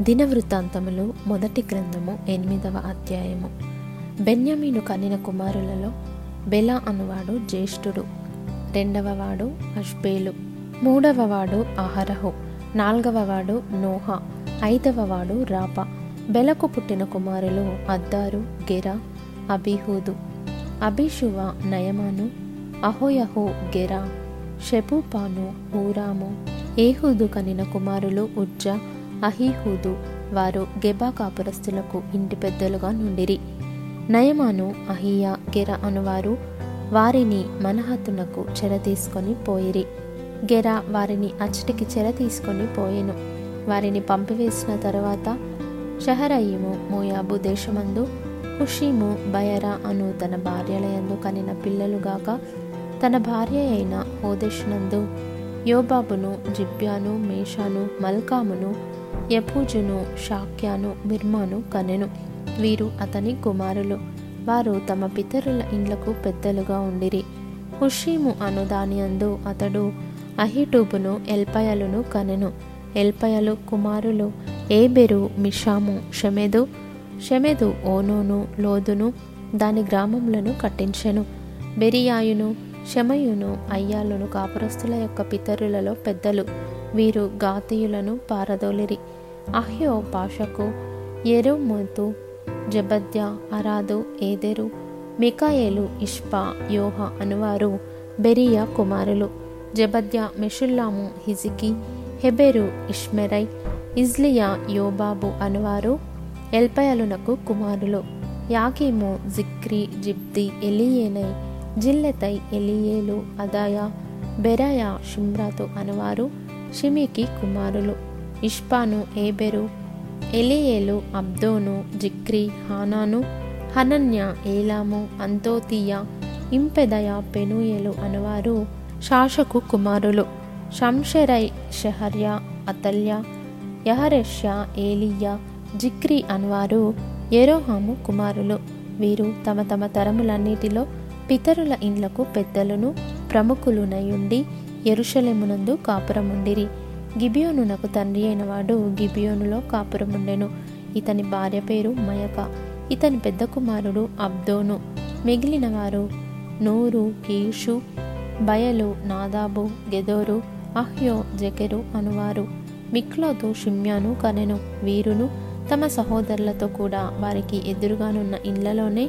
దినవృత్తాంతములు మొదటి గ్రంథము ఎనిమిదవ అధ్యాయము. బెన్యామీను కనిన కుమారులలో బెలా అనువాడు జ్యేష్ఠుడు. రెండవ వాడు అష్బేలు. మూడవ వాడు అహరహు. నాల్గవ వాడు నోహ. ఐదవ వాడు రాప. బెలకు పుట్టిన కుమారులు అద్దారు గెర అభిహూదు అభిషువ నయమాను అహోయహు గెర షెపూపాను ఊరాము. ఏహూదు కనిన కుమారులు ఉజ్జ అహీహూదు వారు గెబా కాపురస్తులకు ఇంటి పెద్దలుగా నుండిరి. నయమాను అహియా గెర అనువారు వారిని మనహతునకు చెర తీసుకొని పోయిరి. గెర వారిని అచ్చటికి చెర తీసుకొని పోయెను. వారిని పంపివేసిన తరువాత షహరయ్యము మోయాబు దేశమందు హుషీము బయరా అను తన భార్యలయందు కనిన పిల్లలుగాక తన భార్య అయిన హోదేశ్నందు యోబాబును జిబ్యాను మేషాను మల్కామును యపూజును షాక్యాను మిర్మాను కనెను. వీరు అతని కుమారులు. వారు తమ పితరుల ఇండ్లకు పెద్దలుగా ఉండిరి. హుషీము అను దానియందు అతడు అహిటూబును ఎల్పయలును కనెను. ఎల్పయలు కుమారులు ఏబెరు మిషాము షమెదు. షమెదు ఓనోను లోదును దాని గ్రామములను కట్టించెను. బెరియాయును షమయును అయ్యాలును కాపురస్తుల యొక్క పితరులలో పెద్దలు. వీరు గాతీయులను పారదోలిరి. అహ్యో పాషకు ఎరుమోతు జబద్య అరాదు ఏదెరు మికాయేలు ఇష్పా యోహ అనువారు బెరియా కుమారులు. జబద్య మెషుల్లాము హిజికి హెబెరు ఇష్మెరై ఇజ్లియా యోబాబు అనువారు ఎల్పయలునకు కుమారులు. యాకీము జిక్రి జిబ్ది ఎలియేనై జిల్లెతై ఎలియేలు అదాయా బెరయా షిమ్రాతు అనువారు షిమికి కుమారులు. ఇష్పాను ఏబెరు ఎలియేలు అబ్దోను జిక్రి హానాను హనన్య ఏలాము అంతోతియ ఇంపెదయ పెనుయేలు అనువారు శాషకు కుమారులు. షంషెరై షహర్య అతల్య యహరెష్య ఏలియ జిక్రి అనువారు ఎరోహాము కుమారులు. వీరు తమ తమ తరములన్నిటిలో పితరుల ఇండ్లకు పెద్దలను ప్రముఖులునయుండి ఎరుషలేమునందు కాపురముండిరి. గిబియోనునకు తండ్రి అయిన వాడు గిబియోనులో కాపురముండెను. ఇతని భార్య పేరు మయక. ఇతని పెద్ద కుమారుడు అబ్దోను. మిగిలిన వారు నూరు కీషు బయలు నాదాబు గెదోరు అహ్యో జకెరు అనువారు. మిక్లోతు షిమ్యాను కనెను. వీరును తమ సహోదరులతో కూడా వారికి ఎదురుగానున్న ఇళ్ళలోనే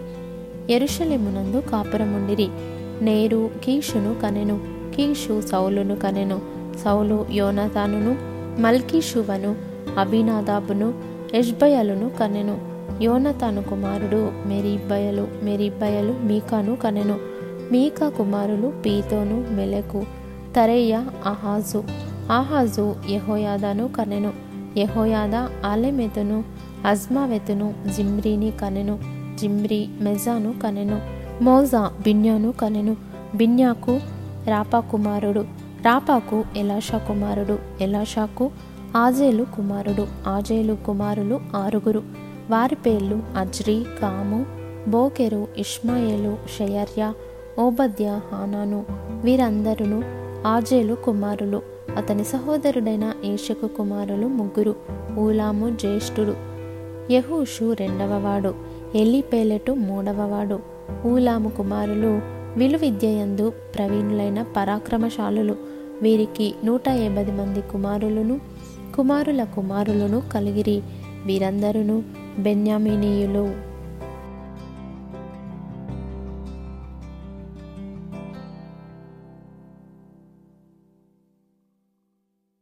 ఎరుషలేమునందు కాపురముండిరి. నేరు కీషును కనెను. మల్కీషు సౌలును కనెను సౌలు యోనతానును మల్కీషువను అభినాదాబును ఎష్బయలును కనెను. యోనతాను కుమారుడు మెరీబయలు మెరీబయలు మీకాను కనెను. మీకా కుమారులు పీతోను మెలకు తరేయ అహాజు. ఆహాజు యహోయాదాను కనెను. యహోయాద ఆలెమెతును అజ్మావెతును జిమ్రీని కనెను. జిమ్రీ మెజాను కనెను. మోజా బిన్యాను కనెను. బిన్యాకు రాపా కుమారుడు. రాపాకు ఎలాషా కుమారుడు. ఎలాషాకు ఆజేలు కుమారుడు. ఆజేలు కుమారులు ఆరుగురు. వారి పేర్లు అజ్రీ కాము బోకెరు ఇష్మాయేలు షయర్య ఓబద్య హానాను. వీరందరూ ఆజేలు కుమారులు. అతని సహోదరుడైన ఏషకు కుమారులు ముగ్గురు. ఊలాము జ్యేష్ఠుడు. యహూషు రెండవవాడు ఎలిపేలెటు మూడవవాడు ఊలాము కుమారులు విలు విద్యయందు ప్రవీణులైన పరాక్రమశాలులు. వీరికి నూట ఎనభై మంది కుమారులను కుమారుల కుమారులను కలిగిరి. వీరందరూ బెన్యామినీయులు